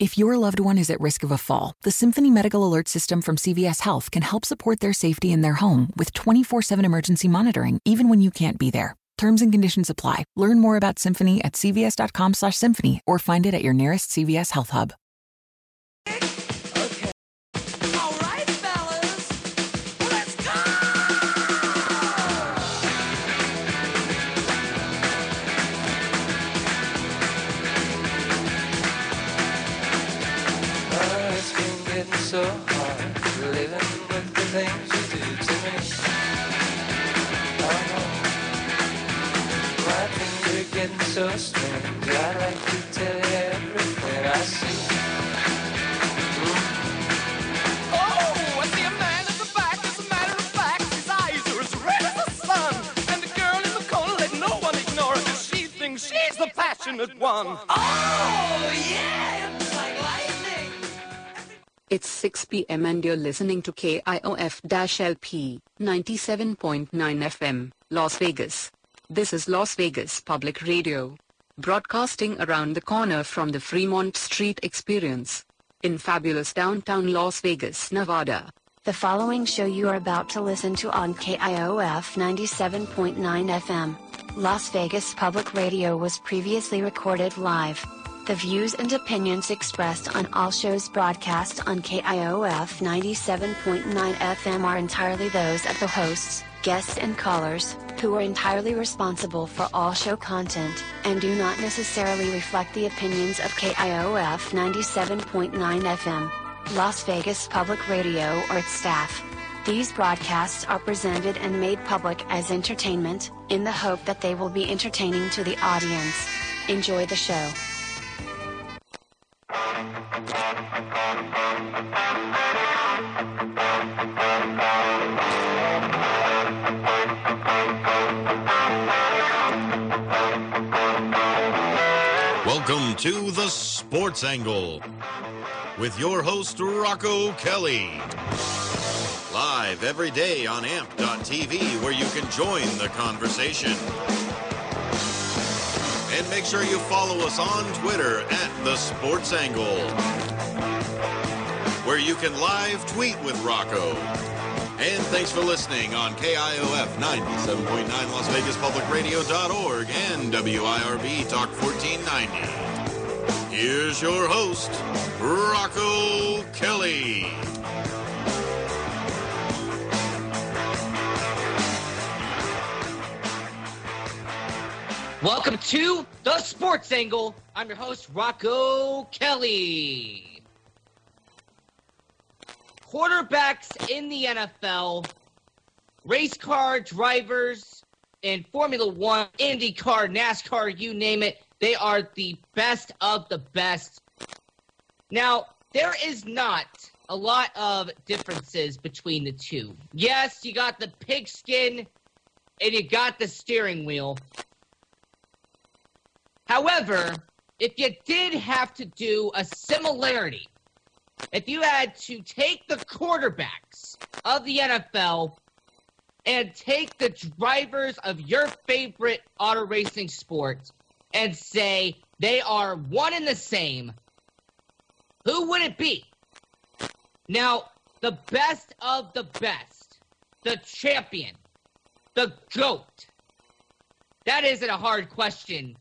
If your loved one is at risk of a fall, the Symphony Medical Alert System from CVS Health can help support their safety in their home with 24 7 emergency monitoring, even when you can't be there. Terms and conditions apply. Learn more about Symphony at cvs.com/symphony or find it at your nearest CVS Health Hub. So hard living with the things you do to me. Oh no, my things are getting so strange. I'd like to tell you everything I see. Oh, I see a man at the back. As a matter of fact, his eyes are as red as the sun. And the girl in the corner, let no one ignore her, 'cause she thinks she's the passionate one. Oh, yeah, it's like lightning. It's 6 p.m. and you're listening to KIOF-LP 97.9 FM, Las Vegas. This is Las Vegas Public Radio. Broadcasting around the corner from the Fremont Street Experience. In fabulous downtown Las Vegas, Nevada. The following show you are about to listen to on KIOF 97.9 FM. Las Vegas Public Radio was previously recorded live. The views and opinions expressed on all shows broadcast on KIOF 97.9 FM are entirely those of the hosts, guests and callers, who are entirely responsible for all show content, and do not necessarily reflect the opinions of KIOF 97.9 FM. Las Vegas Public Radio or its staff. These broadcasts are presented and made public as entertainment, in the hope that they will be entertaining to the audience. Enjoy the show. To the Sports Angle with your host, Rocco Kelly. Live every day on amp.tv where you can join the conversation. And make sure you follow us on Twitter at the Sports Angle, where you can live tweet with Rocco. And thanks for listening on KIOF 97.9 Las Vegas Public Radio.org and WIRB Talk 1490. Here's your host, Rocco Kelly. Welcome to the Sports Angle. I'm your host, Rocco Kelly. Quarterbacks in the NFL, race car drivers in Formula One, IndyCar, NASCAR, you name it, they are the best of the best. Now, there is not a lot of differences between the two. Yes, you got the pigskin and you got the steering wheel. However, if you did have to do a similarity, if you had to take the quarterbacks of the NFL and take the drivers of your favorite auto racing sport and say they are one and the same, who would it be? Now, the best of the best, the champion, the GOAT. That isn't a hard question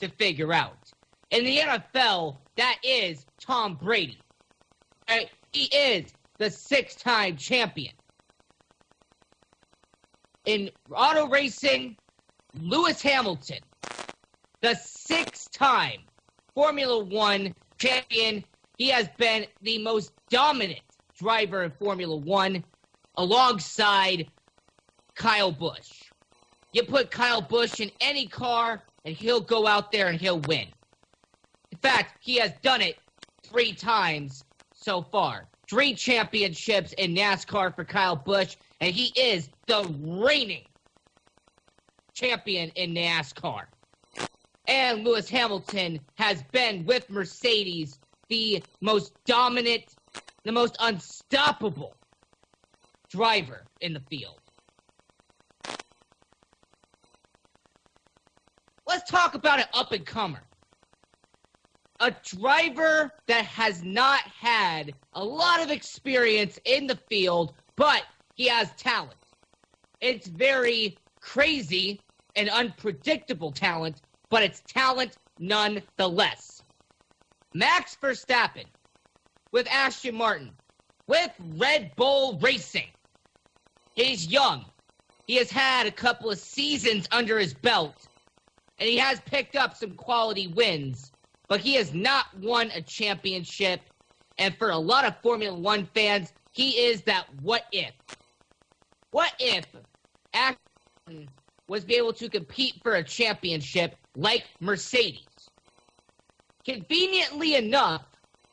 to figure out. In the NFL, that is Tom Brady. He is the six time champion. In auto racing, Lewis Hamilton, the six time Formula One champion. He has been the most dominant driver in Formula One alongside Kyle Busch. You put Kyle Busch in any car, and he'll go out there and he'll win. In fact, he has done it three times so far. Three championships in NASCAR for Kyle Busch, and he is the reigning champion in NASCAR. And Lewis Hamilton has been with Mercedes the most dominant, the most unstoppable driver in the field. Let's talk about an up and comer. a driver that has not had a lot of experience in the field, but he has talent. It's very crazy and unpredictable talent, but it's talent nonetheless. Max Verstappen with Aston Martin, with Red Bull Racing. He's young. He has had a couple of seasons under his belt, and he has picked up some quality wins, but he has not won a championship. And for a lot of Formula One fans, he is that what if. What if Aston was be able to compete for a championship like Mercedes? Conveniently enough,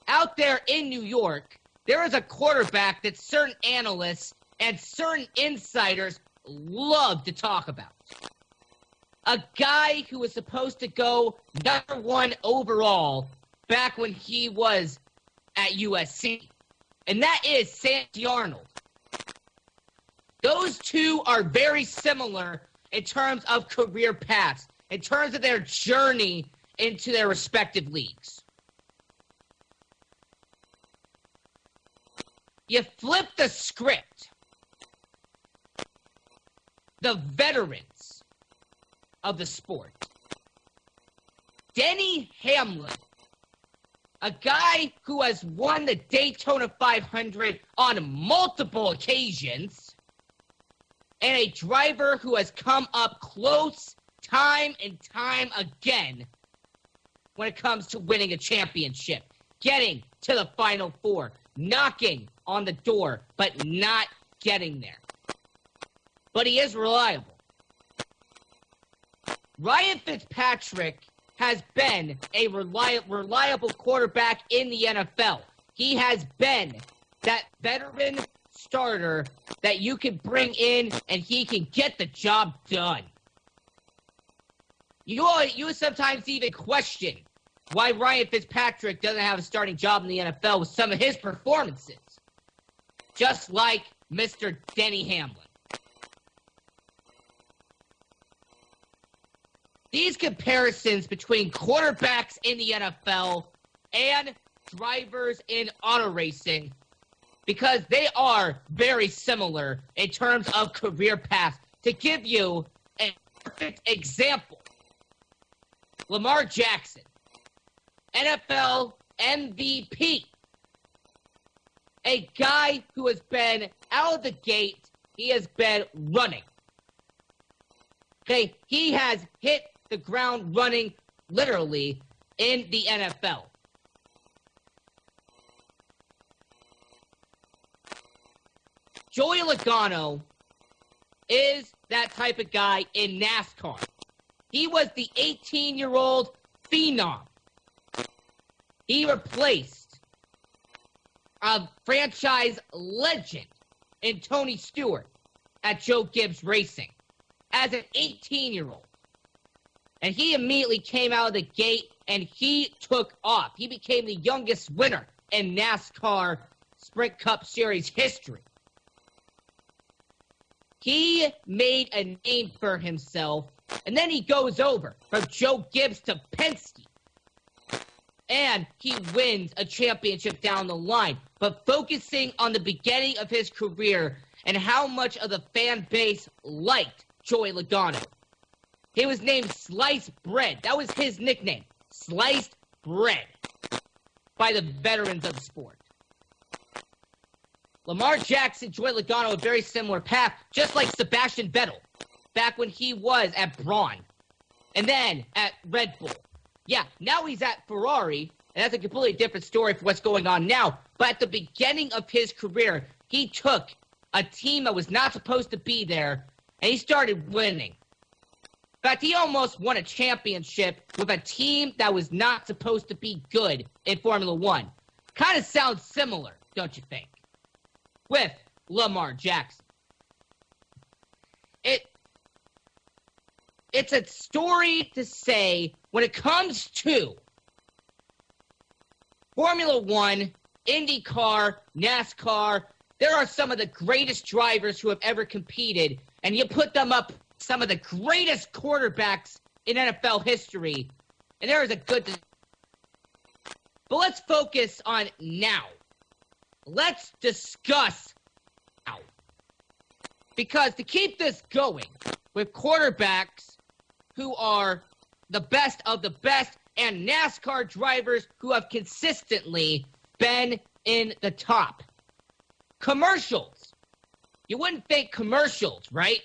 out there in New York, there is a quarterback that certain analysts and certain insiders love to talk about. A guy who was supposed to go number one overall back when he was at USC. And that is Sam Darnold. Those two are very similar in terms of career paths, in terms of their journey into their respective leagues. You flip the script. The veterans of the sport. Denny Hamlin, a guy who has won the Daytona 500 on multiple occasions, and a driver who has come up close time and time again when it comes to winning a championship, getting to the final four, knocking on the door, but not getting there. But he is reliable. Ryan Fitzpatrick has been a reli- reliable quarterback in the NFL. He has been that veteran starter that you can bring in and he can get the job done. You you sometimes even question why Ryan Fitzpatrick doesn't have a starting job in the NFL with some of his performances. Just like Mr. Denny Hamlin. These comparisons between quarterbacks in the NFL and drivers in auto racing, because they are very similar in terms of career paths. To give you a perfect example, Lamar Jackson, NFL MVP, a guy who has been out of the gate, he has been running. Okay, he has hit the ground running literally in the NFL. Joey Logano is that type of guy in NASCAR. He was the 18 year old phenom. He replaced a franchise legend in Tony Stewart at Joe Gibbs Racing as an 18 year old. And he immediately came out of the gate and he took off. He became the youngest winner in NASCAR Sprint Cup Series history. He made a name for himself, and then he goes over from Joe Gibbs to Penske. And he wins a championship down the line. But focusing on the beginning of his career and how much of the fan base liked Joey Logano. He was named Sliced Bread. That was his nickname. Sliced Bread. By the veterans of the sport. Lamar Jackson, Joey Logano, a very similar path, just like Sebastian Vettel, back when he was at Braun, and then at Red Bull. Yeah, now he's at Ferrari, and that's a completely different story for what's going on now. But at the beginning of his career, he took a team that was not supposed to be there, and he started winning. In fact, he almost won a championship with a team that was not supposed to be good in Formula One. Kind of sounds similar, don't you think? With Lamar Jackson. It it's a story to say when it comes to Formula One, IndyCar, NASCAR, there are some of the greatest drivers who have ever competed, and you put them up some of the greatest quarterbacks in NFL history, and there is a good But let's focus on now. Let's discuss now. Because to keep this going with quarterbacks who are the best of the best and NASCAR drivers who have consistently been in the top. Commercials. You wouldn't think commercials, right?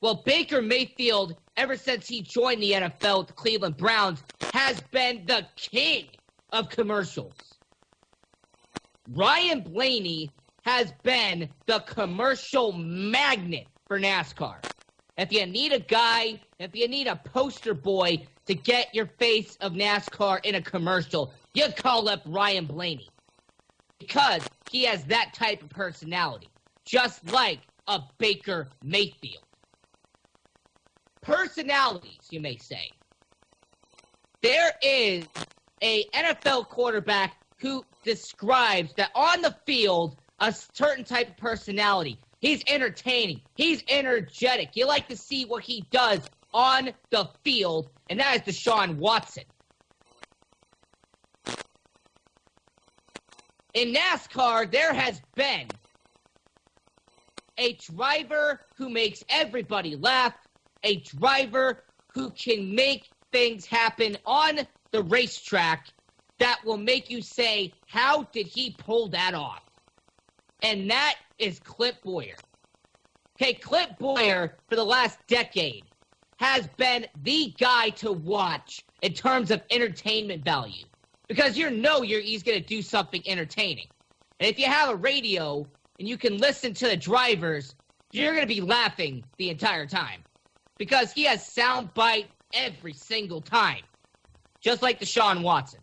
Well, Baker Mayfield, ever since he joined the NFL with the Cleveland Browns, has been the king of commercials. Ryan Blaney has been the commercial magnet for NASCAR. If you need a guy, if you need a poster boy to get your face of NASCAR in a commercial, you call up Ryan Blaney. Because he has that type of personality, just like a Baker Mayfield. Personalities, you may say. There is a NFL quarterback who describes that on the field a certain type of personality. He's entertaining. He's energetic. You like to see what he does on the field, and that is Deshaun Watson. In NASCAR, there has been a driver who makes everybody laugh, a driver who can make things happen on the racetrack that will make you say, How did he pull that off? And that is Clint Bowyer. Okay, Clint Bowyer, for the last decade, has been the guy to watch in terms of entertainment value because you know you're, he's going to do something entertaining. And if you have a radio and you can listen to the drivers, you're going to be laughing the entire time because he has sound bite every single time, just like Deshaun Watson.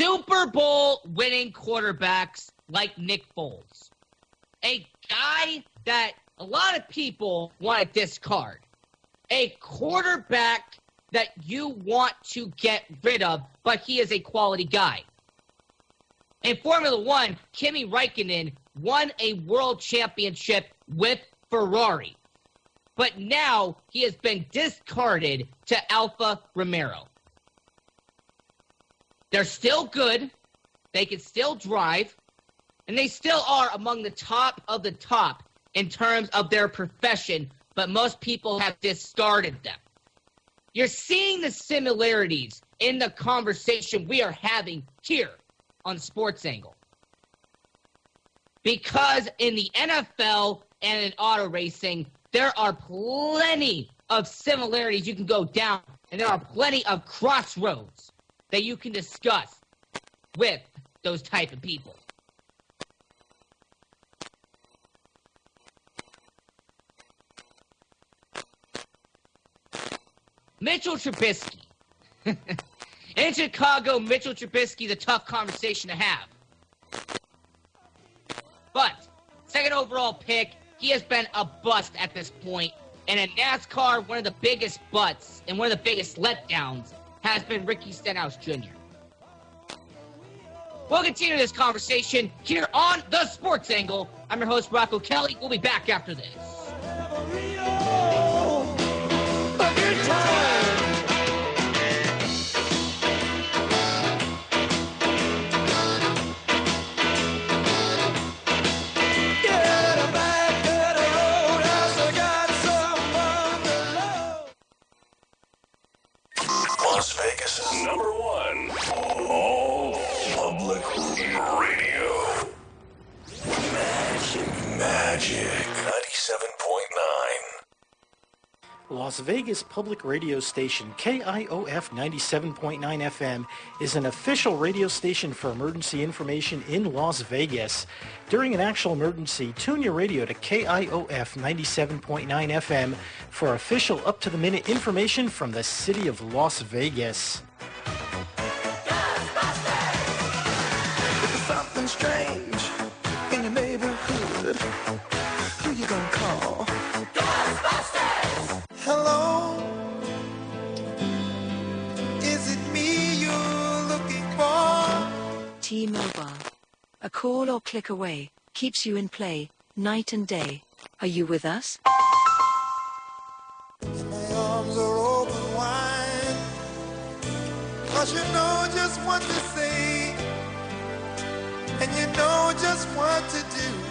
Super Bowl winning quarterbacks like Nick Foles. A guy that a lot of people want to discard. A quarterback that you want to get rid of, but he is a quality guy. In Formula One, Kimi Raikkonen won a world championship with Ferrari. But now he has been discarded to Alfa Romeo. They're still good. They can still drive. And they still are among the top of the top in terms of their profession, but most people have discarded them. You're seeing the similarities in the conversation we are having here on Sports Angle. Because in the NFL and in auto racing, there are plenty of similarities you can go down, and there are plenty of crossroads that you can discuss with those type of people. Mitchell Trubisky. In Chicago, Mitchell Trubisky's the tough conversation to have. But, second overall pick, he has been a bust at this point. And in NASCAR, one of the biggest butts and one of the biggest letdowns has been Ricky Stenhouse Jr. We'll continue this conversation here on The Sports Angle. I'm your host, Rocco Kelly. We'll be back after this. Vegas public radio station KIOF 97.9 FM is an official radio station for emergency information in Las Vegas. During an actual emergency, tune your radio to KIOF 97.9 FM for official up-to-the-minute information from the city of Las Vegas. Who you gonna call? Ghostbusters! Hello, is it me you're looking for? T-Mobile. A call or click away keeps you in play, night and day. Are you with us? Cause you know just what to say And you know just what to do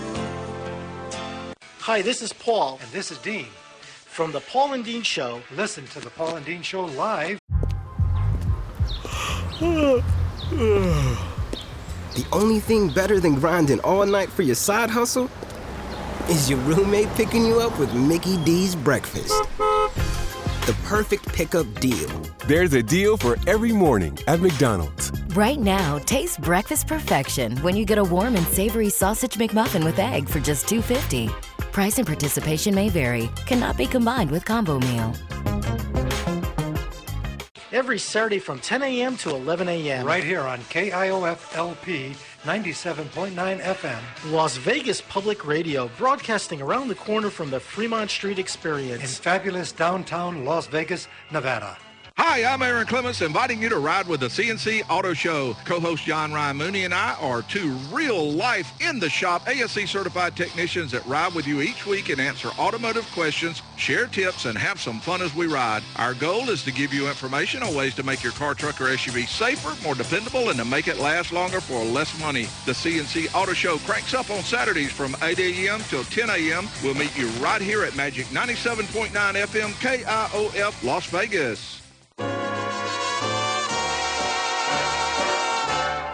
Hi, this is Paul. And this is Dean. From the Paul and Dean Show. Listen to the Paul and Dean Show live. The only thing better than grinding all night for your side hustle is your roommate picking you up with Mickey D's breakfast. The perfect pickup deal. There's a deal for every morning at McDonald's. Right now, taste breakfast perfection when you get a warm and savory sausage McMuffin with egg for just $2.50. Price and participation may vary. Cannot be combined with combo meal. Every Saturday from 10 a.m. to 11 a.m. Right here on KIOF LP 97.9 FM. Las Vegas Public Radio, broadcasting around the corner from the Fremont Street Experience. In fabulous downtown Las Vegas, Nevada. Hi, I'm Aaron Clements, inviting you to ride with the CNC Auto Show. Co-host John Ryan Mooney and I are two real-life, in-the-shop ASE certified technicians that ride with you each week and answer automotive questions, share tips, and have some fun as we ride. Our goal is to give you information on ways to make your car, truck, or SUV safer, more dependable, and to make it last longer for less money. The CNC Auto Show cranks up on Saturdays from 8 a.m. till 10 a.m. We'll meet you right here at Magic 97.9 FM KIOF Las Vegas.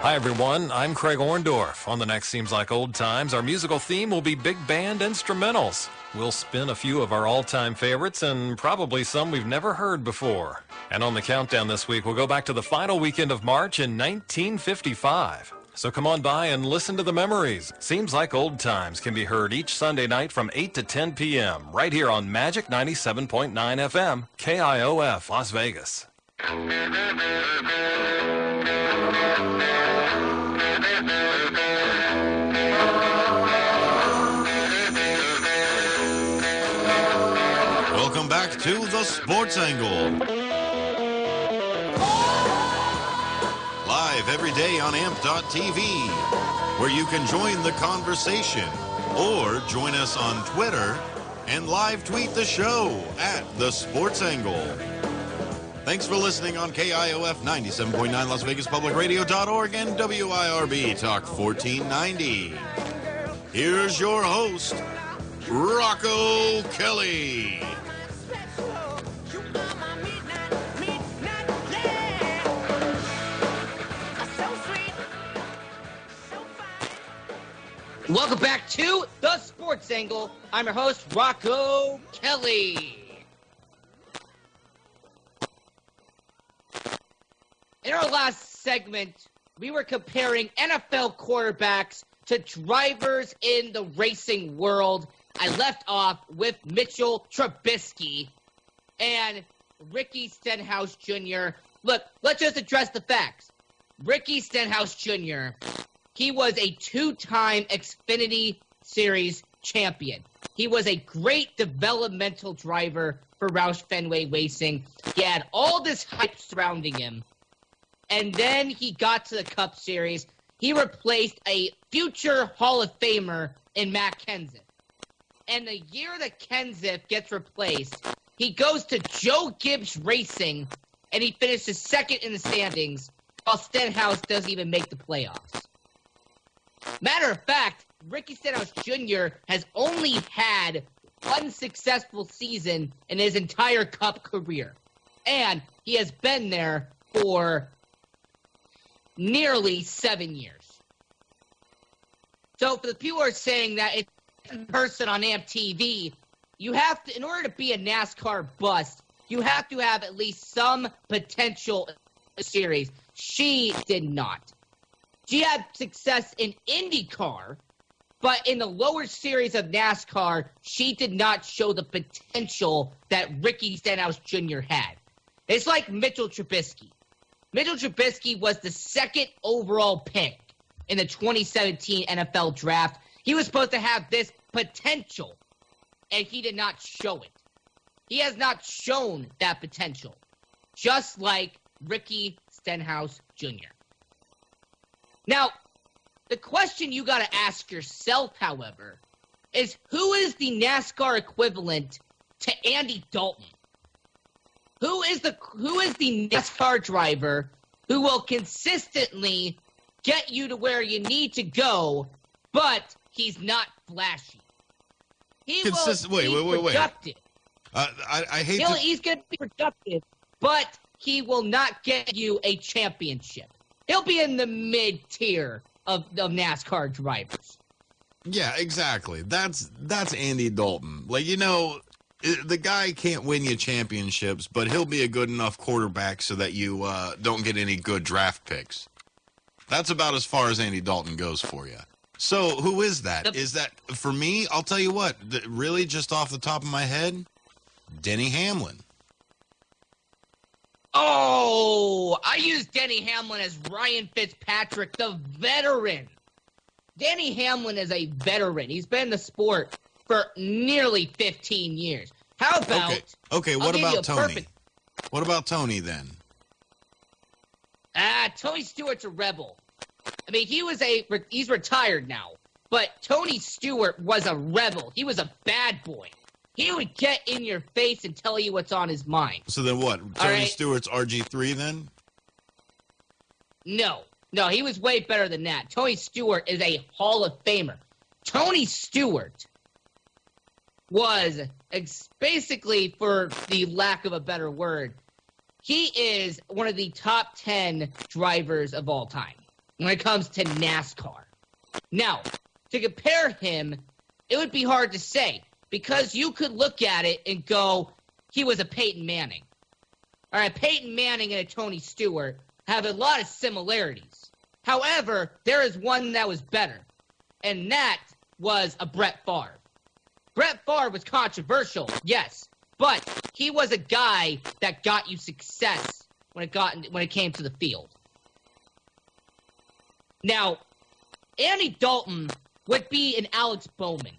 Hi, everyone. I'm Craig Orndorff. On the next Seems Like Old Times, our musical theme will be big band instrumentals. We'll spin a few of our all-time favorites and probably some we've never heard before. And on the countdown this week, we'll go back to the final weekend of March in 1955. So come on by and listen to the memories. Seems Like Old Times can be heard each Sunday night from 8 to 10 p.m. right here on Magic 97.9 FM, KIOF, Las Vegas. Welcome back to the Sports Angle. Live every day on AMP.tv, where you can join the conversation or join us on Twitter and live tweet the show at the Sports Angle. Thanks for listening on KIOF 97.9 Las Vegas Public Radio.org and WIRB Talk 1490. Here's your host, Rocco Kelly. Welcome back to the Sports Angle. I'm your host, Rocco Kelly. In our last segment, we were comparing NFL quarterbacks to drivers in the racing world. I left off with Mitchell Trubisky and Ricky Stenhouse Jr. Look, let's just address the facts. Ricky Stenhouse Jr. He was a two-time Xfinity Series champion. He was a great developmental driver for Roush Fenway Racing. He had all this hype surrounding him. And then he got to the Cup Series. He replaced a future Hall of Famer in Matt Kenseth. And the year that Kenseth gets replaced, he goes to Joe Gibbs Racing and he finishes second in the standings while Stenhouse doesn't even make the playoffs. Matter of fact, Ricky Stenhouse Jr. has only had one successful season in his entire Cup career. And he has been there for nearly seven years. So for the people who are saying that it's in person on AMP TV, you have to, in order to be a NASCAR bust, you have to have at least some potential series. She did not. She had success in IndyCar, but in the lower series of NASCAR, she did not show the potential that Ricky Stenhouse Jr. had. It's like Mitchell Trubisky. Mitchell Trubisky was the second overall pick in the 2017 NFL draft. He was supposed to have this potential, and he did not show it. He has not shown that potential, just like Ricky Stenhouse Jr. Now, the question you got to ask yourself, however, is who is the NASCAR equivalent to Andy Dalton? Who is the who is the NASCAR driver who will consistently get you to where you need to go, but he's not flashy. He Consist- will wait, be wait, wait, wait. productive. Uh, I, I hate to. he's going to be productive, but he will not get you a championship. He'll be in the mid tier of, of NASCAR drivers. Yeah, exactly. That's that's Andy Dalton. Like you know, the guy can't win you championships, but he'll be a good enough quarterback so that you uh, don't get any good draft picks. That's about as far as Andy Dalton goes for you. So who is that? Is that for me? I'll tell you what. th- really, just off the top of my head, Denny Hamlin. Oh, I use Denny Hamlin as Ryan Fitzpatrick, the veteran. Denny Hamlin is a veteran. He's been in the sport for nearly 15 years. How about Okay. Okay. What about Tony? perfect- What about Tony then? Ah, Tony Stewart's a rebel. I mean, he was a he's retired now, but Tony Stewart was a rebel. He was a bad boy. He would get in your face and tell you what's on his mind. So then what? Tony right. Stewart's RG three then? No, no, he was way better than that. Tony Stewart is a Hall of Famer. Tony Stewart was ex- basically, for the lack of a better word, he is one of the top 10 drivers of all time when it comes to NASCAR. Now, to compare him, it would be hard to say because you could look at it and go, he was a Peyton Manning. All right, Peyton Manning and a Tony Stewart have a lot of similarities. However, there is one that was better, and that was a Brett Favre. Brett Favre was controversial, yes, but he was a guy that got you success when it got when it came to the field. Now, Andy Dalton would be an Alex Bowman.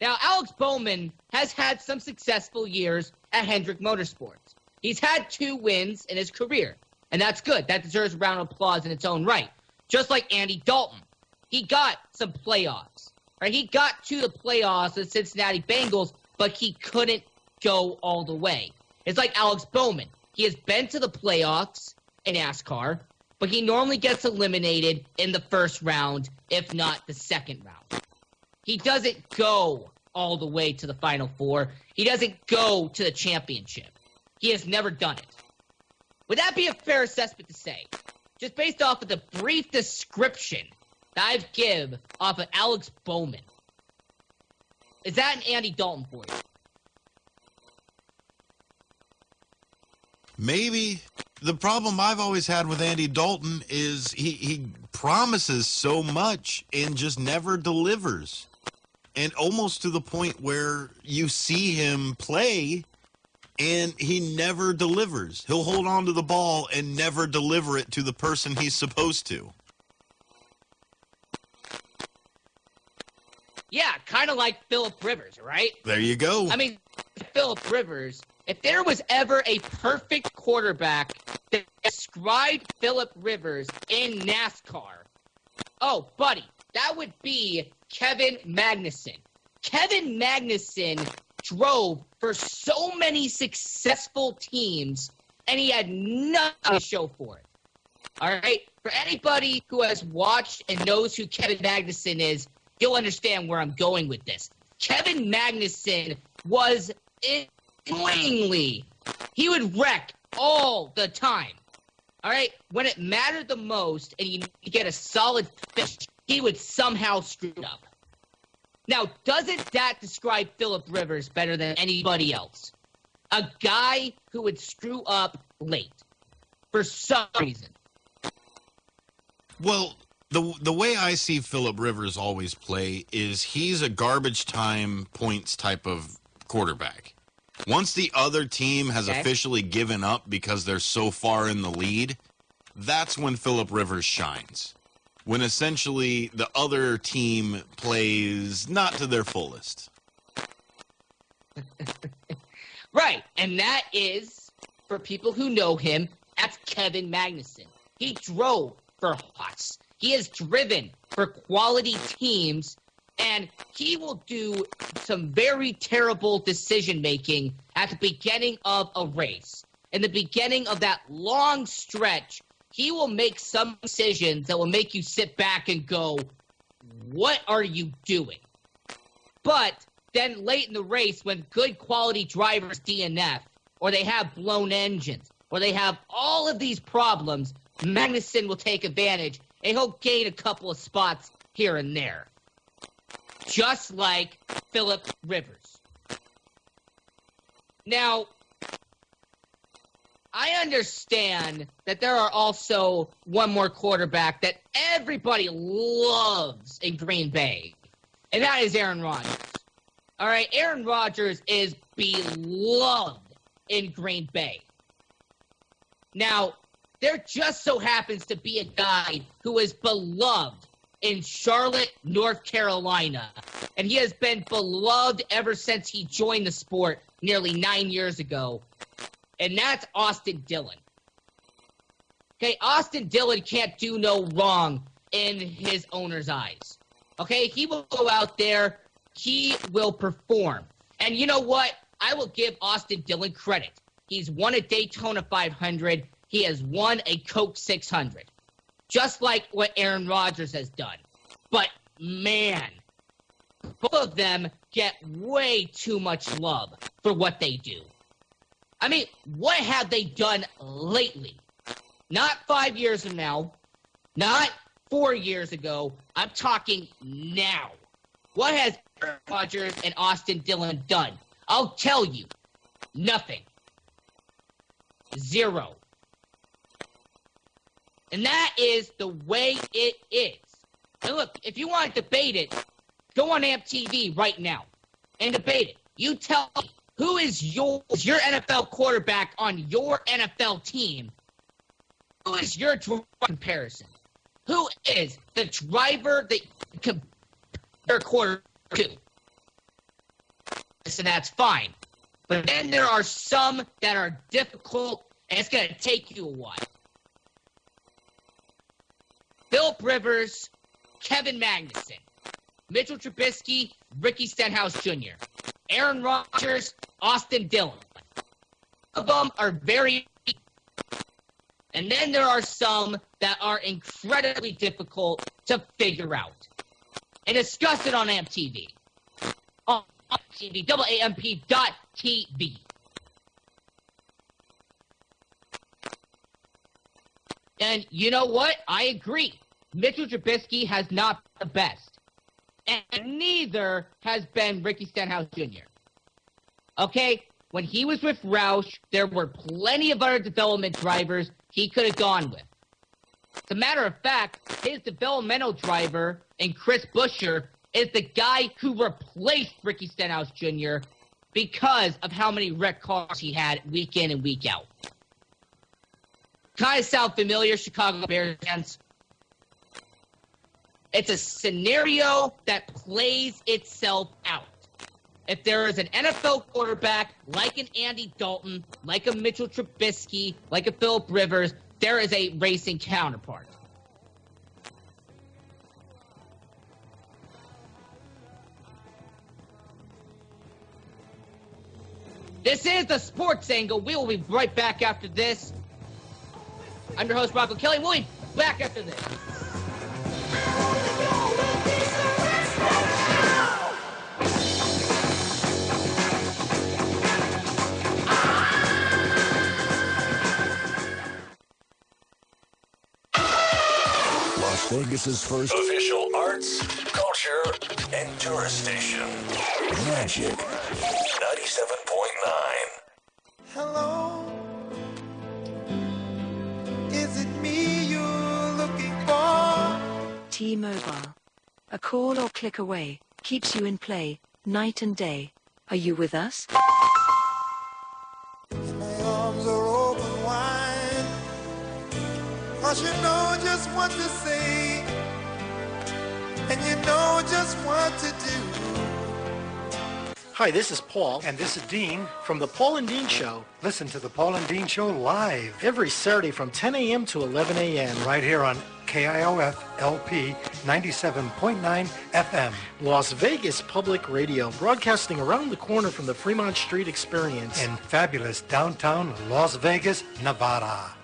Now, Alex Bowman has had some successful years at Hendrick Motorsports. He's had two wins in his career, and that's good. That deserves a round of applause in its own right. Just like Andy Dalton, he got some playoffs. Right? He got to the playoffs with Cincinnati Bengals, but he couldn't go all the way. It's like Alex Bowman. He has been to the playoffs in NASCAR, but he normally gets eliminated in the first round, if not the second round. He doesn't go all the way to the final four. He doesn't go to the championship. He has never done it. Would that be a fair assessment to say? Just based off of the brief description that I've given off of Alex Bowman. Is that an Andy Dalton for you? Maybe the problem I've always had with Andy Dalton is he, he promises so much and just never delivers. And almost to the point where you see him play and he never delivers. He'll hold on to the ball and never deliver it to the person he's supposed to. Yeah, kind of like Philip Rivers, right? There you go. I mean, Philip Rivers, if there was ever a perfect quarterback that described Philip Rivers in NASCAR, oh, buddy, that would be Kevin Magnussen. Kevin Magnussen drove for so many successful teams, and he had nothing to show for it. All right? For anybody who has watched and knows who Kevin Magnussen is, you'll understand where I'm going with this. Kevin Magnussen was annoyingly, he would wreck all the time. All right? When it mattered the most and you get a solid finish, he would somehow screw it up. Now, doesn't that describe Philip Rivers better than anybody else? A guy who would screw up late for some reason. Well, the the way I see Philip Rivers always play is he's a garbage time points type of quarterback. Once the other team has Okay. officially given up because they're so far in the lead, that's when Philip Rivers shines. When essentially the other team plays not to their fullest. Right, and that is, for people who know him, that's Kevin Magnussen. He drove for Haas. He has driven for quality teams, and he will do some very terrible decision making at the beginning of a race. In the beginning of that long stretch he will make some decisions that will make you sit back and go, What are you doing? But then late in the race, when good quality drivers DNF, or they have blown engines, or they have all of these problems, Magnussen will take advantage and he'll gain a couple of spots here and there. Just like Philip Rivers. Now, I understand that there are also one more quarterback that everybody loves in Green Bay, and that is Aaron Rodgers. All right, Aaron Rodgers is beloved in Green Bay. Now, there just so happens to be a guy who is beloved in Charlotte, North Carolina. And he has been beloved ever since he joined the sport nearly nine years ago. And that's Austin Dillon. Okay, Austin Dillon can't do no wrong in his owner's eyes. Okay, he will go out there, he will perform. And you know what? I will give Austin Dillon credit. He's won a Daytona 500 he has won a Coke 600, just like what Aaron Rodgers has done. But man, both of them get way too much love for what they do. I mean, what have they done lately? Not five years from now, not four years ago. I'm talking now. What has Aaron Rodgers and Austin Dillon done? I'll tell you, nothing. Zero. And that is the way it is. And look, if you want to debate it, go on AMP TV right now and debate it. You tell me who is your your NFL quarterback on your NFL team? Who is your comparison? Who is the driver that compare quarter to? And that's fine. But then there are some that are difficult and it's going to take you a while. Philip Rivers, Kevin Magnussen, Mitchell Trubisky, Ricky Stenhouse Jr., Aaron Rodgers, Austin Dillon. Of them are very, and then there are some that are incredibly difficult to figure out. And discuss it on AMTV. On TV, double AMP dot TV. And you know what? I agree. Mitchell Trubisky has not the best. And neither has been Ricky Stenhouse Jr. Okay? When he was with Roush, there were plenty of other development drivers he could have gone with. As a matter of fact, his developmental driver and Chris Buescher is the guy who replaced Ricky Stenhouse Jr. because of how many wrecked cars he had week in and week out. Kind of sound familiar, Chicago Bears fans? It's a scenario that plays itself out. If there is an NFL quarterback like an Andy Dalton, like a Mitchell Trubisky, like a Philip Rivers, there is a racing counterpart. This is the Sports Angle. We will be right back after this. I'm your host, Rocco Kelly. We'll be back after this. Vegas's first official arts, culture, and tourist station. Magic 97.9. Hello? Is it me you're looking for? T-Mobile. A call or click away keeps you in play night and day. Are you with us? Cause you know just what to say. And you know just what to do. Hi, this is Paul. And this is Dean. From the Paul and Dean Show. Listen to the Paul and Dean Show live. Every Saturday from 10 a.m. to 11 a.m. Right here on KIOF LP 97.9 FM. Las Vegas Public Radio, broadcasting around the corner from the Fremont Street Experience. In fabulous downtown Las Vegas, Nevada.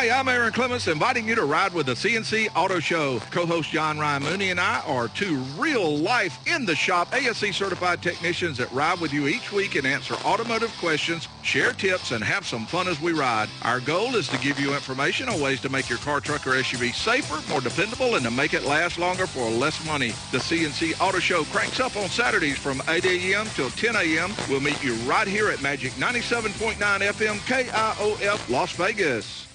Hi, I'm Aaron Clements, inviting you to ride with the CNC Auto Show. Co-host John Ryan Mooney and I are two real-life, in-the-shop ASE certified technicians that ride with you each week and answer automotive questions, share tips, and have some fun as we ride. Our goal is to give you information on ways to make your car, truck, or SUV safer, more dependable, and to make it last longer for less money. The CNC Auto Show cranks up on Saturdays from 8 a.m. till 10 a.m. We'll meet you right here at Magic 97.9 FM KIOF Las Vegas.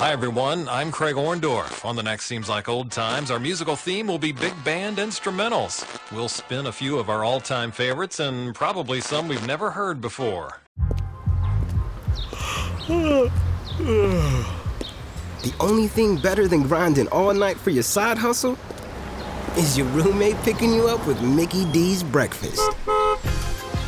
Hi, everyone. I'm Craig Orndorff. On the next Seems Like Old Times, our musical theme will be big band instrumentals. We'll spin a few of our all-time favorites and probably some we've never heard before. The only thing better than grinding all night for your side hustle is your roommate picking you up with Mickey D's breakfast.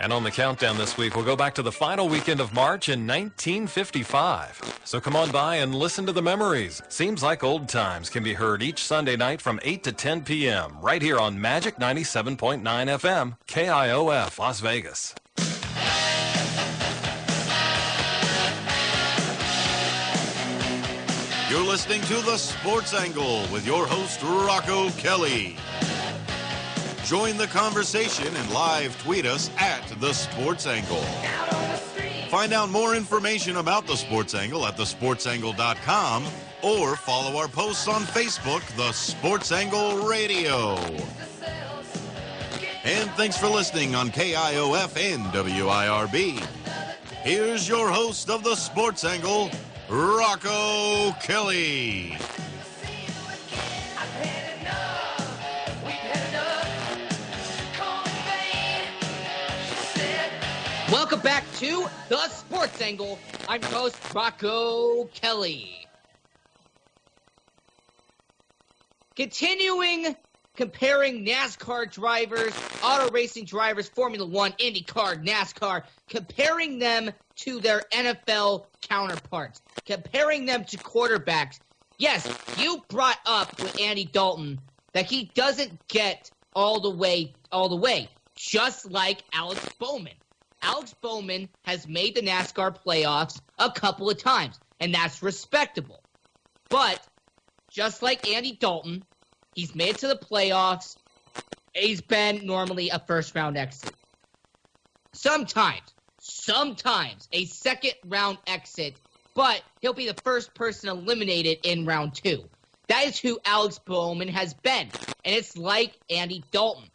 And on the countdown this week, we'll go back to the final weekend of March in 1955. So come on by and listen to the memories. Seems like old times can be heard each Sunday night from 8 to 10 p.m. right here on Magic 97.9 FM, KIOF, Las Vegas. You're listening to The Sports Angle with your host, Rocco Kelly. Join the conversation and live tweet us at The Sports Angle. Find out more information about The Sports Angle at thesportsangle.com or follow our posts on Facebook, The Sports Angle Radio. And thanks for listening on KIOF and WIRB. Here's your host of The Sports Angle, Rocco Kelly. Welcome back to The Sports Angle. I'm host, Rocco Kelly. Continuing comparing NASCAR drivers, auto racing drivers, Formula One, IndyCar, NASCAR, comparing them to their NFL counterparts, comparing them to quarterbacks. Yes, you brought up with Andy Dalton that he doesn't get all the way, all the way, just like Alex Bowman. Alex Bowman has made the NASCAR playoffs a couple of times, and that's respectable. But just like Andy Dalton, he's made it to the playoffs. He's been normally a first round exit. Sometimes, sometimes a second round exit, but he'll be the first person eliminated in round two. That is who Alex Bowman has been, and it's like Andy Dalton.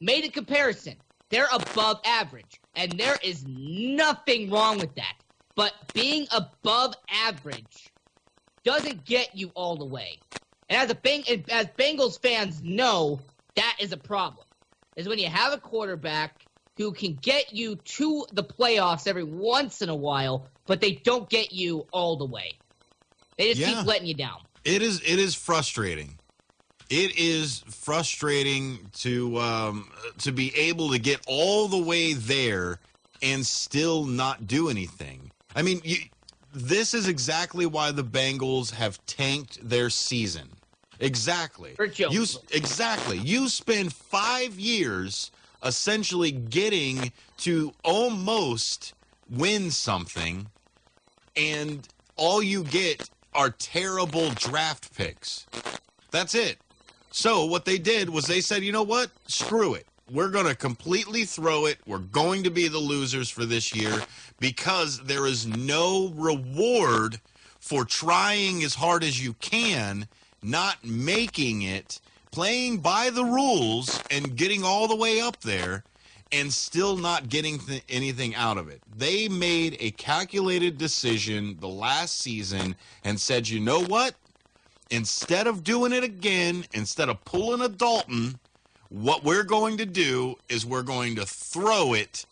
Made a comparison. They're above average, and there is nothing wrong with that. But being above average doesn't get you all the way. And as a Bang- as Bengals fans know, that is a problem. Is when you have a quarterback who can get you to the playoffs every once in a while, but they don't get you all the way. They just Yeah. keep letting you down. It is it is frustrating. It is frustrating to um, to be able to get all the way there and still not do anything. I mean, you, this is exactly why the Bengals have tanked their season. Exactly. You exactly. You spend five years essentially getting to almost win something, and all you get are terrible draft picks. That's it. So what they did was they said, you know what? Screw it. We're going to completely throw it. We're going to be the losers for this year because there is no reward for trying as hard as you can, not making it, playing by the rules and getting all the way up there and still not getting th- anything out of it. They made a calculated decision the last season and said, you know what? Instead of doing it again, instead of pulling a Dalton, what we're going to do is we're going to throw it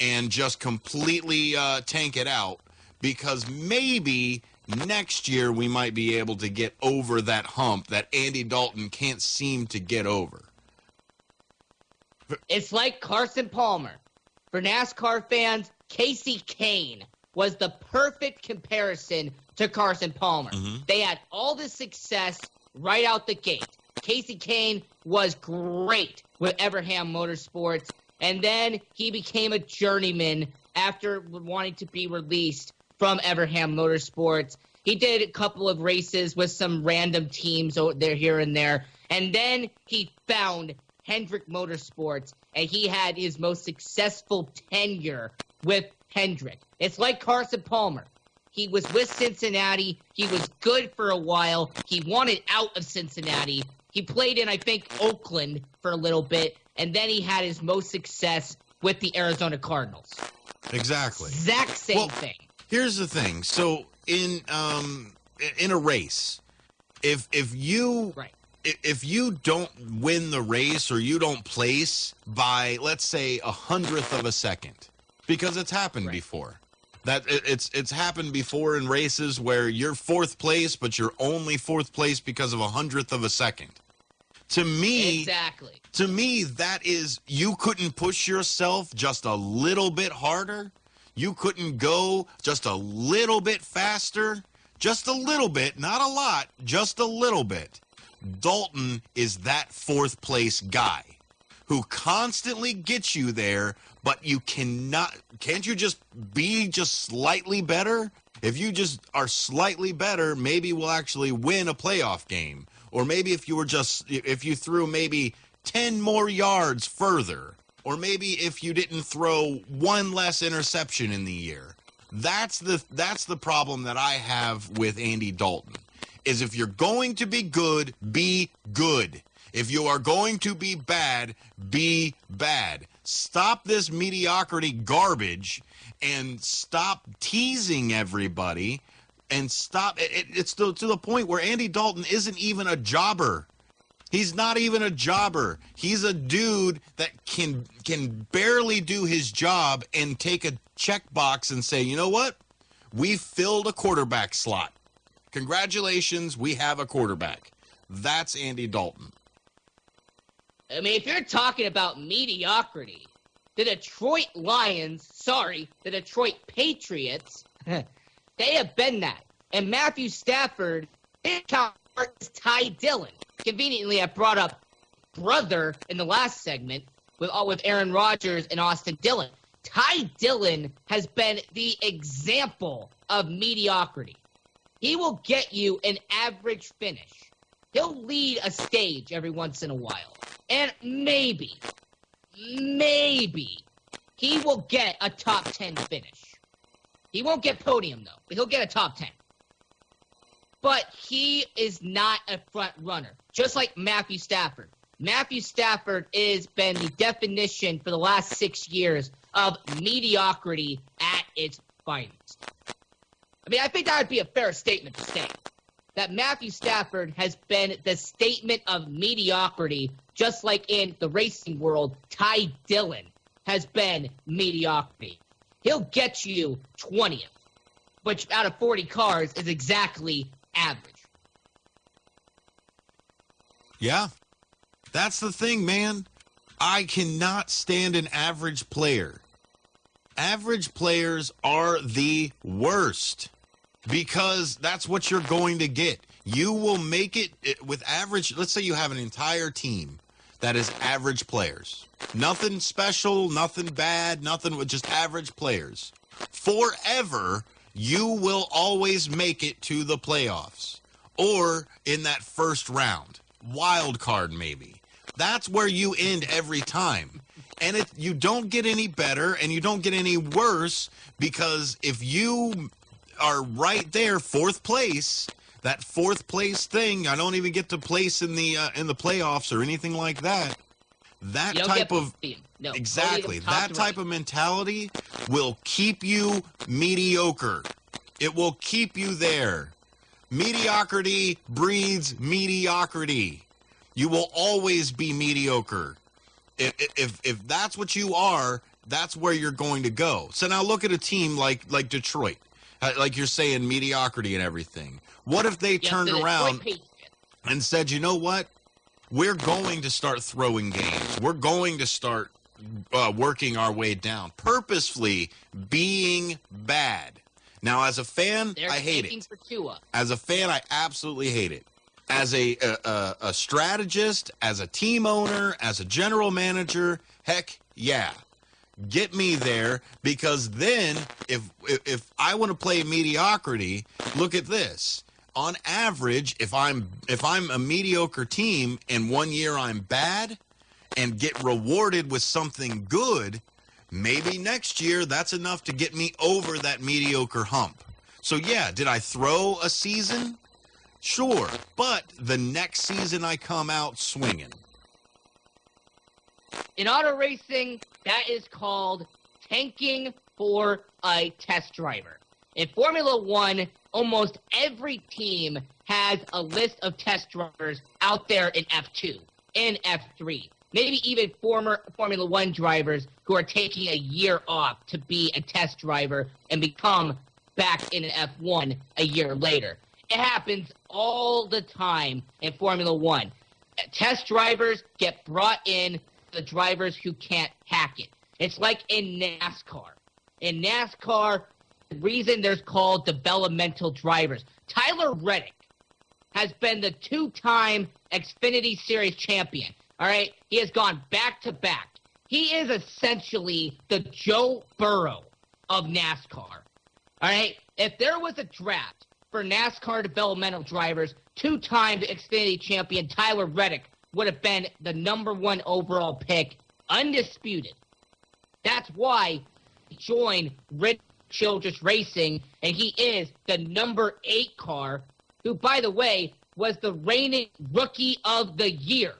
and just completely uh, tank it out because maybe next year we might be able to get over that hump that Andy Dalton can't seem to get over. It's like Carson Palmer. For NASCAR fans, Kasey Kahne was the perfect comparison to Carson Palmer. Mm-hmm. They had all the success right out the gate. Kasey Kahne was great with Evernham Motorsports, and then he became a journeyman after wanting to be released from Evernham Motorsports. He did a couple of races with some random teams over there, here and there, and then he found Hendrick Motorsports, and he had his most successful tenure with Hendrick. It's like Carson Palmer. He was with Cincinnati. He was good for a while. He wanted out of Cincinnati. He played in, I think, Oakland for a little bit, and then he had his most success with the Arizona Cardinals. Exactly. Exact same thing. Here's the thing. So in um in a race, if if you right. if, if you don't win the race or you don't place by let's say a hundredth of a second, because it's happened before. That it, it's it's happened before in races where you're fourth place, but you're only fourth place because of a hundredth of a second. To me, Exactly. to me, that is you couldn't push yourself just a little bit harder. You couldn't go just a little bit faster. Just a little bit, not a lot, just a little bit. Dalton is that fourth place guy who constantly gets you there, but you cannot can't you just be just slightly better? If you just are slightly better, maybe we'll actually win a playoff game. Or maybe if you were just if you threw maybe 10 more yards further, or maybe if you didn't throw one less interception in the year. That's the that's the problem that I have with Andy Dalton. Is if you're going to be good, be good. If you are going to be bad, be bad. Stop this mediocrity garbage and stop teasing everybody and stop it, it- it's to, to the point where Andy Dalton isn't even a jobber. He's not even a jobber. He's a dude that can can barely do his job and take a checkbox and say, "You know what? We filled a quarterback slot. Congratulations, we have a quarterback." That's Andy Dalton. I mean, if you're talking about mediocrity, the Detroit Lions, sorry, the Detroit Patriots, they have been that. And Matthew Stafford, is Ty Dillon. Conveniently, I brought up brother in the last segment with all with Aaron Rodgers and Austin Dillon. Ty Dillon has been the example of mediocrity. He will get you an average finish. He'll lead a stage every once in a while. And maybe, maybe, he will get a top 10 finish. He won't get podium, though, but he'll get a top 10. But he is not a front runner, just like Matthew Stafford. Matthew Stafford has been the definition for the last six years of mediocrity at its finest. I mean, I think that would be a fair statement to say that Matthew Stafford has been the statement of mediocrity, just like in the racing world, Ty Dillon has been mediocrity. He'll get you 20th, which out of 40 cars is exactly average. Yeah. That's the thing, man. I cannot stand an average player. Average players are the worst because that's what you're going to get. You will make it it- with average. Let's say you have an entire team that is average players. Nothing special, nothing bad, nothing with just average players. Forever, you will always make it to the playoffs or in that first round. Wild card, maybe. That's where you end every time. And it, you don't get any better and you don't get any worse because if you are right there, fourth place, that fourth place thing, I don't even get to place in the uh, in the playoffs or anything like that. that type of. No, exactly that type of mentality will keep you mediocre. It will keep you there. Mediocrity breeds mediocrity. You will always be mediocre. If, if if that's what you are, that's where you're going to go. So now look at a team like like Detroit, like you're saying mediocrity and everything. What if they Yes, turned around and said, you know what? We're going to start throwing games. We're going to start uh, working our way down, purposefully being bad. Now, as a fan, They're I hate it. As a fan, I absolutely hate it. As a, a, a, a strategist, as a team owner, as a general manager, heck yeah. Get me there because then if if, I want to play mediocrity, look at this. On average, if I'm if I'm a mediocre team and one year I'm bad and get rewarded with something good, maybe next year that's enough to get me over that mediocre hump. So yeah, did I throw a season? Sure, but the next season I come out swinging. In auto racing, that is called tanking for a test driver. In Formula One, almost every team has a list of test drivers out there in F2, in F3. Maybe even former Formula One drivers who are taking a year off to be a test driver and become back in an F1 a year later. It happens all the time in Formula One. Test drivers get brought in the drivers who can't hack it. It's like in NASCAR. In NASCAR, the reason there's called developmental drivers. Tyler Reddick has been the two-time Xfinity Series champion. All right, he has gone back to back. He is essentially the Joe Burrow of NASCAR. All right, if there was a draft for NASCAR developmental drivers, two-time Xfinity champion Tyler Reddick would have been the number one overall pick, undisputed. That's why he joined Childress Racing, and he is the number eight car, who, by the way, was the reigning rookie of the year.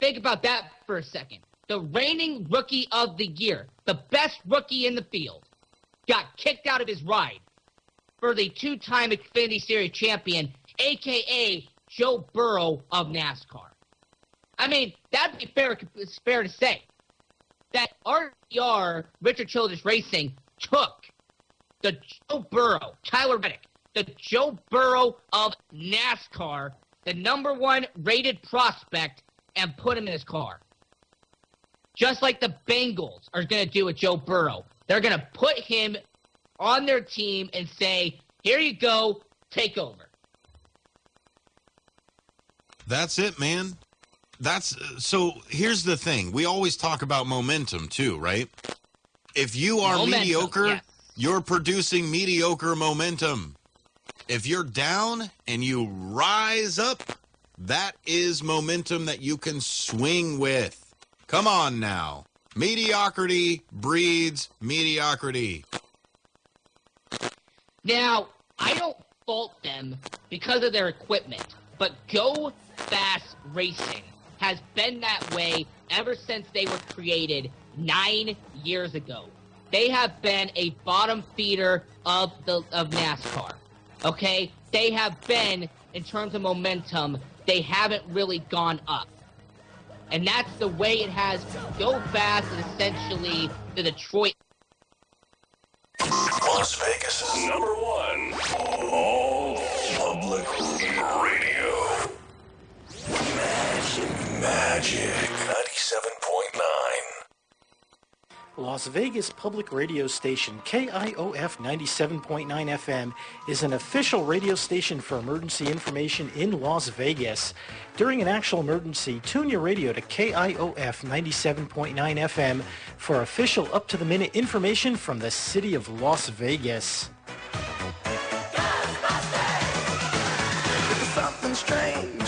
Think about that for a second. The reigning rookie of the year, the best rookie in the field, got kicked out of his ride for the two-time Xfinity Series champion, aka Joe Burrow of NASCAR. I mean, that'd be fair. It's fair to say that RCR Richard Childress Racing took the Joe Burrow, Tyler Reddick, the Joe Burrow of NASCAR, the number one rated prospect, and put him in his car. Just like the Bengals are going to do with Joe Burrow. They're going to put him on their team and say, here you go, take over. That's it, man. That's so here's the thing. We always talk about momentum too, right? If you are Momentum, mediocre, yes. you're producing mediocre momentum. If you're down and you rise up, that is momentum that you can swing with. Come on now. Mediocrity breeds mediocrity. Now, I don't fault them because of their equipment, but Go Fas Racing has been that way ever since they were created nine years ago. They have been a bottom feeder of the of NASCAR. Okay, they have been in terms of momentum. They haven't really gone up, and that's the way it has. Go Fas is essentially the Detroit Las Vegas' number one all public radio. Magic, Magic 97.9. Las Vegas public radio station KIOF 97.9 FM is an official radio station for emergency information in Las Vegas. During an actual emergency, tune your radio to KIOF 97.9 FM for official up-to-the-minute information from the city of Las Vegas. Something strange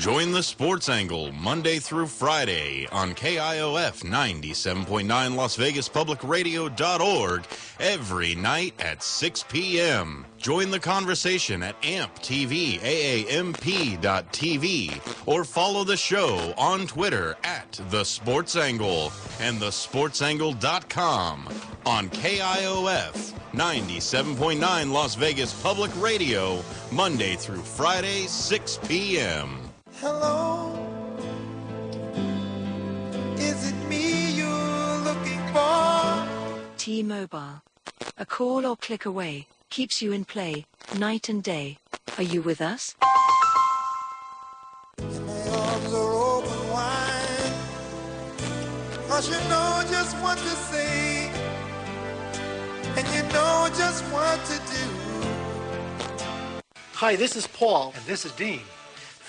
Join the Sports Angle Monday through Friday on KIOF 97.9 Las Vegas Public Radio.org every night at 6 p.m. Join the conversation at AMP TV, AAMP.TV, or follow the show on Twitter at The Sports Angle and TheSportsAngle.com on KIOF 97.9 Las Vegas Public Radio, Monday through Friday, 6 p.m. Hello, is it me you're looking for? T-Mobile. A call or click away keeps you in play night and day. Are you with us? arms are open wide. Cause you know just what to say. And you know just what to do. Hi, this is Paul. And this is Dean.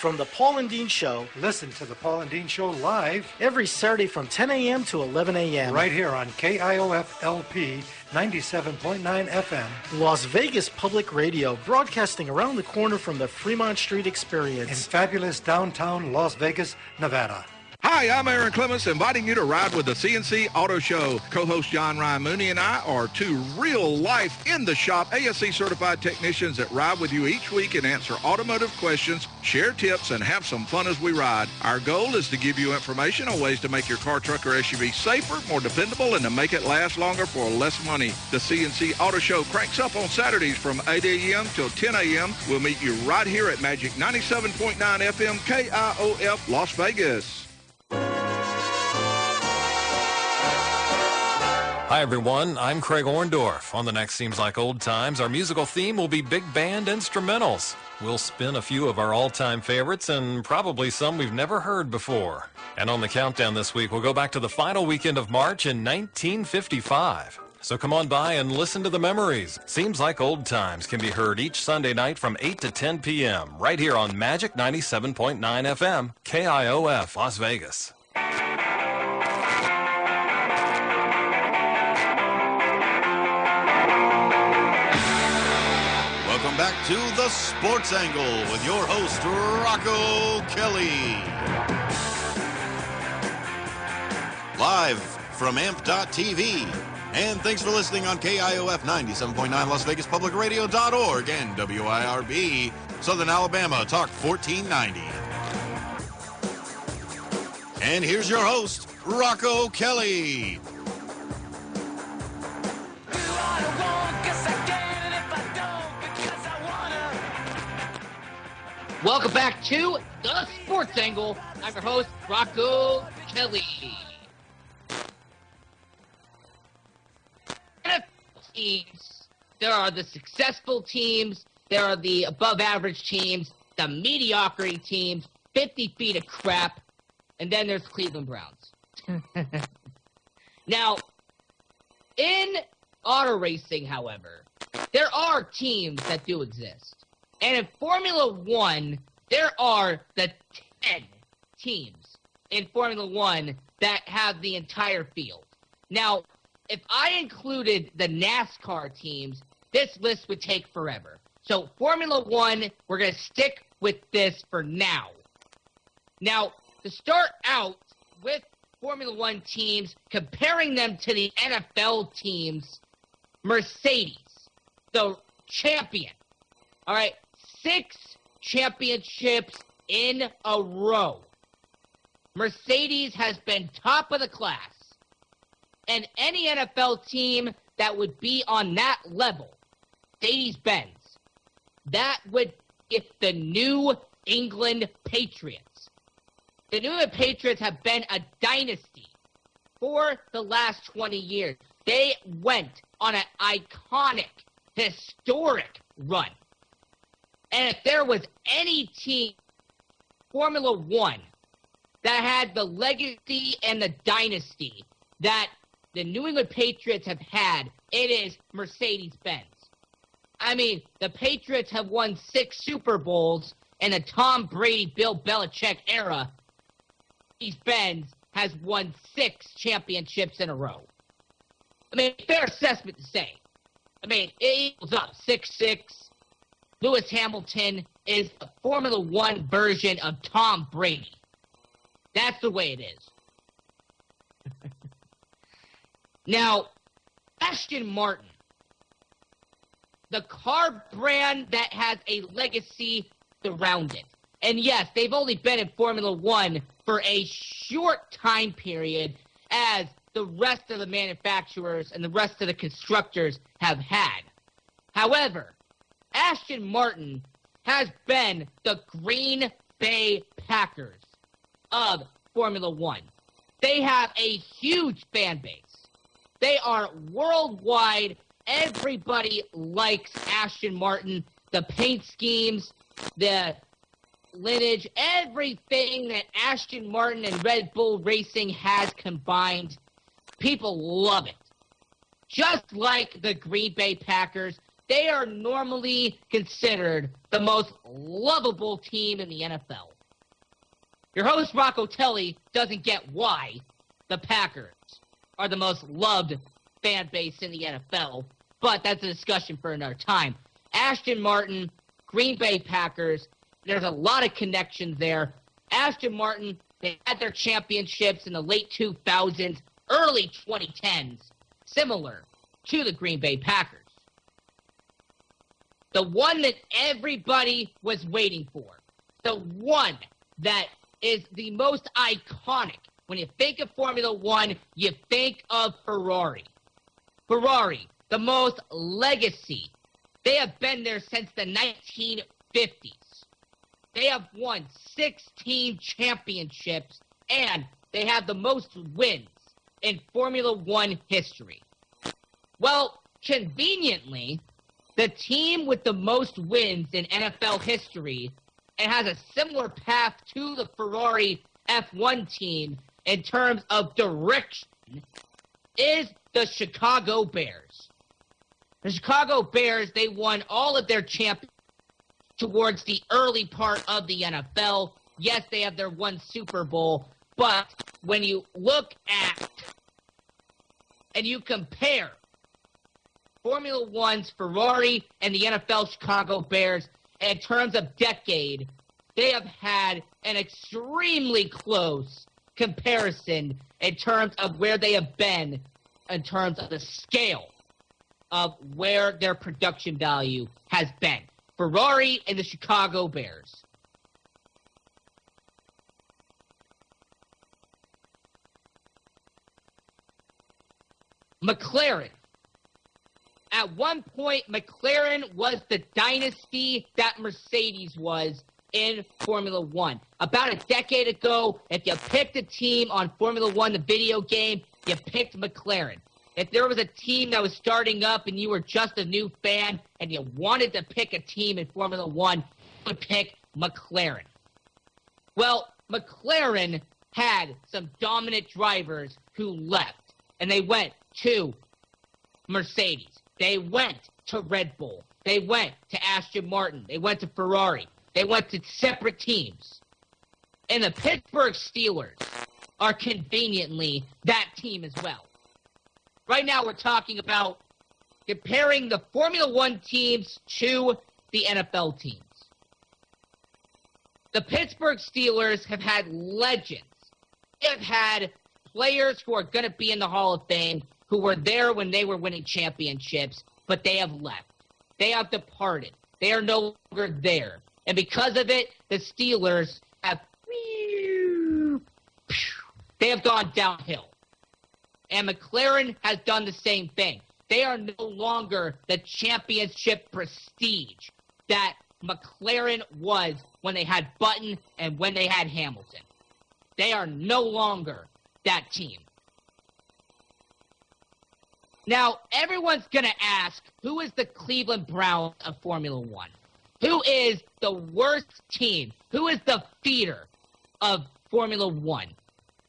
From the Paul and Dean Show. Listen to the Paul and Dean Show live every Saturday from 10 a.m. to 11 a.m. right here on KIOF LP 97.9 FM. Las Vegas Public Radio, broadcasting around the corner from the Fremont Street Experience. In fabulous downtown Las Vegas, Nevada. Hi, I'm Aaron Clements, inviting you to ride with the CNC Auto Show. Co-host John Ryan Mooney and I are two real-life, in-the-shop ASE certified technicians that ride with you each week and answer automotive questions, share tips, and have some fun as we ride. Our goal is to give you information on ways to make your car, truck, or SUV safer, more dependable, and to make it last longer for less money. The CNC Auto Show cranks up on Saturdays from 8 a.m. till 10 a.m. We'll meet you right here at Magic 97.9 FM KIOF Las Vegas. Hi, everyone. I'm Craig Orndorff. On the next Seems Like Old Times, our musical theme will be big band instrumentals. We'll spin a few of our all-time favorites and probably some we've never heard before. And on the countdown this week, we'll go back to the final weekend of March in 1955. So come on by and listen to the memories. Seems Like Old Times can be heard each Sunday night from 8 to 10 p.m. right here on Magic 97.9 FM, KIOF, Las Vegas. Back to the Sports Angle with your host, Rocco Kelly. Live from AMP.TV. And thanks for listening on KIOF 97.9 Las Vegas Public Radio.org and WIRB Southern Alabama Talk 1490. And here's your host, Rocco Kelly. Welcome back to the Sports Angle. I'm your host, Rocco Kelly. Teams. There are the successful teams. There are the above average teams, the mediocrity teams, 50 feet of crap, and then there's Cleveland Browns. now, in auto racing, however, there are teams that do exist. And in Formula One, there are the 10 teams in Formula One that have the entire field. Now, if I included the NASCAR teams, this list would take forever. So, Formula One, we're going to stick with this for now. Now, to start out with Formula One teams, comparing them to the NFL teams, Mercedes, the champion. All right, six championships in a row. Mercedes has been top of the class. And any NFL team that would be on that level, Mercedes Benz, that would, if the New England Patriots, the New England Patriots have been a dynasty for the last 20 years. They went on an iconic, historic run. And if there was any team, Formula One, that had the legacy and the dynasty that the New England Patriots have had, it is Mercedes Benz. I mean, the Patriots have won six Super Bowls in the Tom Brady, Bill Belichick era. Mercedes Benz has won six championships in a row. I mean, fair assessment to say. I mean, it equals up six six. Lewis Hamilton is the Formula One version of Tom Brady. That's the way it is. now, Aston Martin, the car brand that has a legacy around it. And yes, they've only been in Formula One for a short time period as the rest of the manufacturers and the rest of the constructors have had. However, Aston Martin has been the Green Bay Packers of Formula One. They have a huge fan base. They are worldwide. Everybody likes Aston Martin. The paint schemes, the lineage, everything that Aston Martin and Red Bull Racing has combined, people love it. Just like the Green Bay Packers, they are normally considered the most lovable team in the NFL. Your host, Rocco Kelly, doesn't get why the Packers are the most loved fan base in the NFL, but that's a discussion for another time. Aston Martin, Green Bay Packers, there's a lot of connections there. Aston Martin, they had their championships in the late 2000s, early 2010s, similar to the Green Bay Packers. The one that everybody was waiting for. The one that is the most iconic. When you think of Formula One, you think of Ferrari. Ferrari, the most legacy. They have been there since the 1950s. They have won 16 championships and they have the most wins in Formula One history. Well, conveniently, the team with the most wins in NFL history and has a similar path to the Ferrari F1 team in terms of direction is the Chicago Bears. The Chicago Bears, they won all of their championships towards the early part of the NFL. Yes, they have their one Super Bowl, but when you look at and you compare Formula One's Ferrari and the NFL Chicago Bears in terms of decade, they have had an extremely close comparison in terms of where they have been in terms of the scale of where their production value has been. Ferrari and the Chicago Bears. McLaren. At one point, McLaren was the dynasty that Mercedes was in Formula One. About a decade ago, if you picked a team on Formula One, the video game, you picked McLaren. If there was a team that was starting up and you were just a new fan and you wanted to pick a team in Formula One, you would pick McLaren. Well, McLaren had some dominant drivers who left, and they went to Mercedes. They went to Red Bull. They went to Aston Martin. They went to Ferrari. They went to separate teams. And the Pittsburgh Steelers are conveniently that team as well. Right now, we're talking about comparing the Formula One teams to the NFL teams. The Pittsburgh Steelers have had legends. They've had players who are going to be in the Hall of Fame who were there when they were winning championships, but they have left. They have departed. They are no longer there. And because of it, the Steelers have they have gone downhill. And McLaren has done the same thing. They are no longer the championship prestige that McLaren was when they had Button and when they had Hamilton. They are no longer that team. Now, everyone's going to ask who is the Cleveland Browns of Formula One? Who is the worst team? Who is the feeder of Formula One?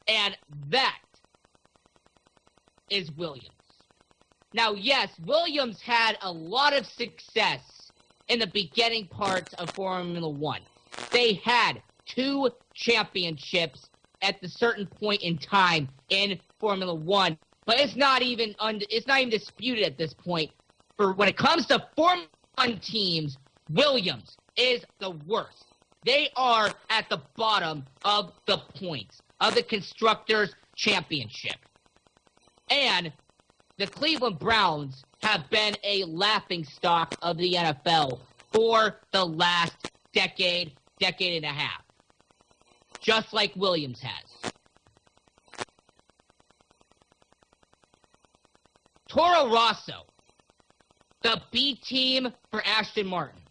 And that is Williams. Now, yes, Williams had a lot of success in the beginning parts of Formula One. They had two championships at the certain point in time in Formula One, but it's not even un- it's not even disputed at this point. For when it comes to Formula One teams, Williams is the worst. They are at the bottom of the points of the Constructors' Championship. And the Cleveland Browns have been a laughing stock of the NFL for the last decade, decade and a half. Just like Williams has. Toro Rosso, the B team for Aston Martin.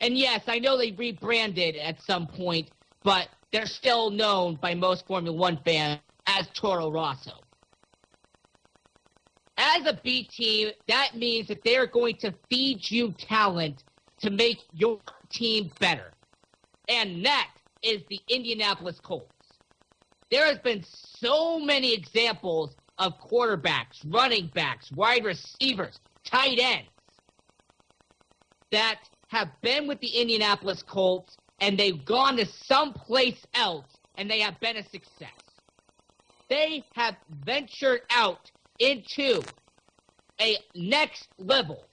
And yes, I know they rebranded at some point, but they're still known by most Formula One fans as Toro Rosso. As a B team, that means that they're going to feed you talent to make your team better. And that is the Indianapolis Colts. There has been so many examples of quarterbacks, running backs, wide receivers, tight ends that have been with the Indianapolis Colts and they've gone to someplace else and they have been a success. They have ventured out into a next level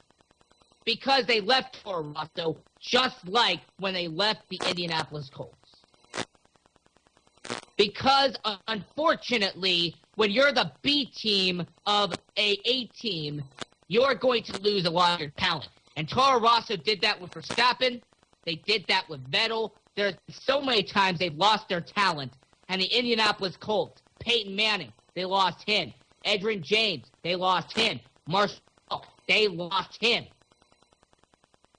because they left Toro Rosso just like when they left the Indianapolis Colts. Because unfortunately, when you're the B team of a A team, you're going to lose a lot of your talent. And Toro Rosso did that with Verstappen. They did that with Vettel. There's so many times they've lost their talent. And the Indianapolis Colts, Peyton Manning, they lost him. Edgerrin James, they lost him. Marshall, they lost him.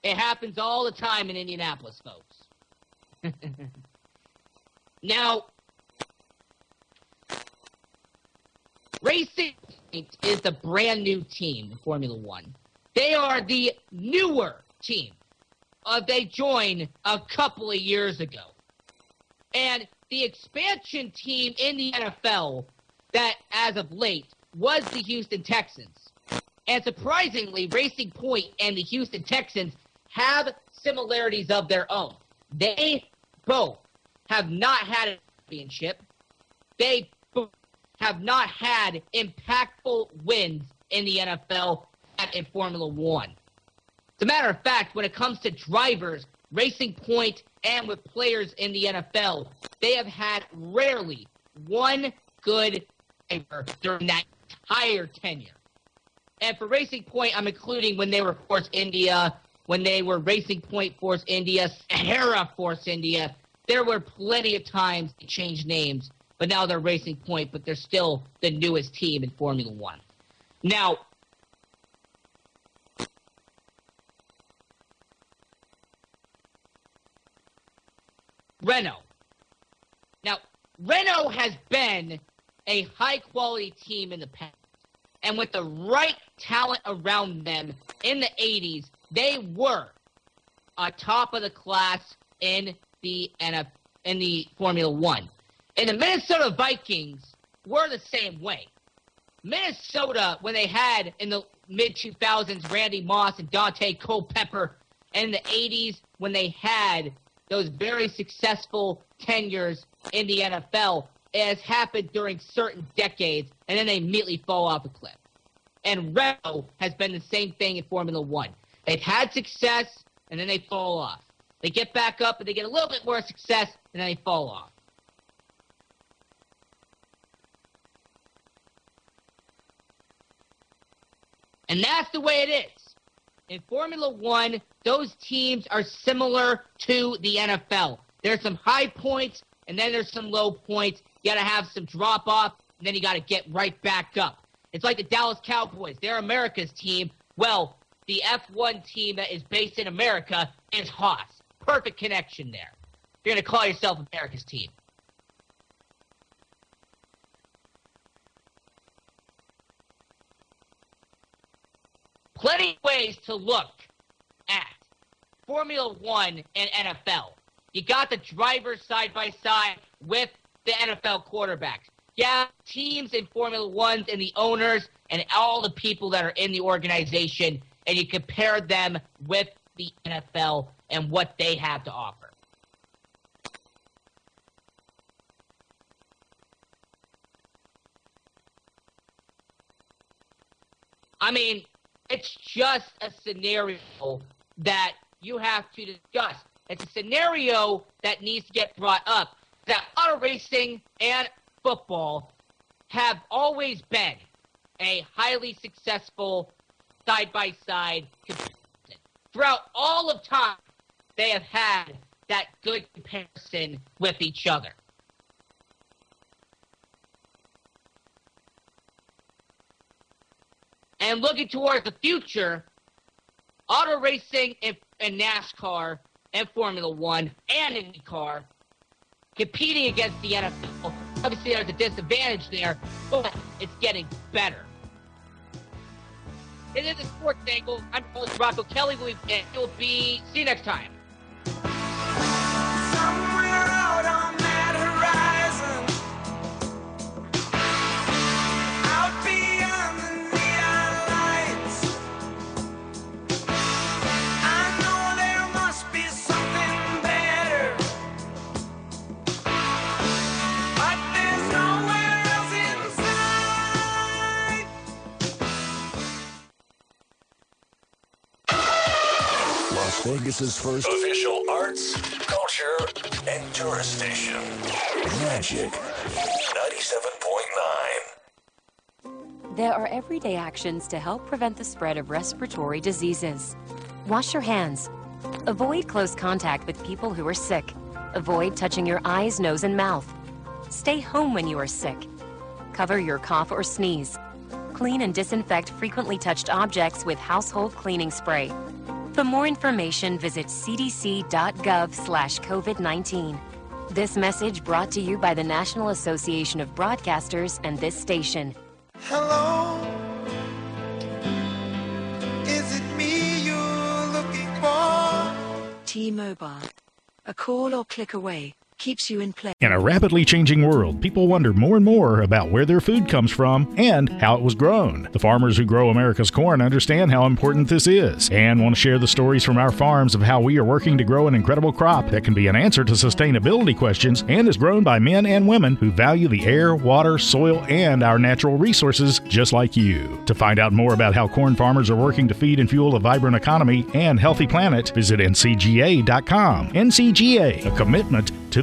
It happens all the time in Indianapolis, folks. now, Racing Point is the brand new team in Formula One. They are the newer team. Uh, they joined a couple of years ago. And the expansion team in the NFL that, as of late, was the Houston Texans. And surprisingly, Racing Point and the Houston Texans have similarities of their own. They both have not had a championship. They have not had impactful wins in the NFL in Formula One. As a matter of fact, when it comes to drivers, Racing Point, and with players in the NFL, they have had rarely one good driver during that entire tenure. And for Racing Point, I'm including when they were Force India, when they were Racing Point Force India, Sahara Force India. There were plenty of times they changed names, but now they're Racing Point, but they're still the newest team in Formula One. Now, Renault. Now, Renault has been a high quality team in the past. And with the right talent around them in the 80s, they were a top of the class in the NF, in the Formula One. And the Minnesota Vikings were the same way. Minnesota, when they had in the mid 2000s Randy Moss and Daunte Culpepper, and in the 80s when they had those very successful tenures in the NFL as happened during certain decades, and then they immediately fall off a cliff. And Renault has been the same thing in Formula One. They've had success, and then they fall off. They get back up, and they get a little bit more success, and then they fall off. And that's the way it is. In Formula One, those teams are similar to the NFL. There's some high points and then there's some low points. You got to have some drop off and then you got to get right back up. It's like the Dallas Cowboys. They're America's team. Well, the F1 team that is based in America is Haas. Perfect connection there. You're going to call yourself America's team. Plenty of ways to look at Formula One and NFL. You got the drivers side by side with the NFL quarterbacks. Yeah, teams in Formula Ones and the owners and all the people that are in the organization, and you compare them with the NFL and what they have to offer. I mean, it's just a scenario that you have to discuss. It's a scenario that needs to get brought up. That auto racing and football have always been a highly successful side by side comparison. Throughout all of time, they have had that good comparison with each other. And looking towards the future, auto racing and, and NASCAR and Formula One and IndyCar competing against the NFL. Obviously, there's a disadvantage there, but it's getting better. It is a sports angle. I'm host Rocco Kelly. Be, will be. See you next time. Las Vegas's first official arts, culture, and tourist station. Magic 97.9. There are everyday actions to help prevent the spread of respiratory diseases. Wash your hands. Avoid close contact with people who are sick. Avoid touching your eyes, nose, and mouth. Stay home when you are sick. Cover your cough or sneeze. Clean and disinfect frequently touched objects with household cleaning spray. For more information, visit cdc.gov slash COVID-19. This message brought to you by the National Association of Broadcasters and this station. Hello, is it me you're looking for? T-Mobile. A call or click away keeps you in. In a rapidly changing world, people wonder more and more about where their food comes from and how it was grown. The farmers who grow America's corn understand how important this is and want to share the stories from our farms of how we are working to grow an incredible crop that can be an answer to sustainability questions and is grown by men and women who value the air, water, soil, and our natural resources just like you. To find out more about how corn farmers are working to feed and fuel a vibrant economy and healthy planet, visit ncga.com. NCGA, a commitment to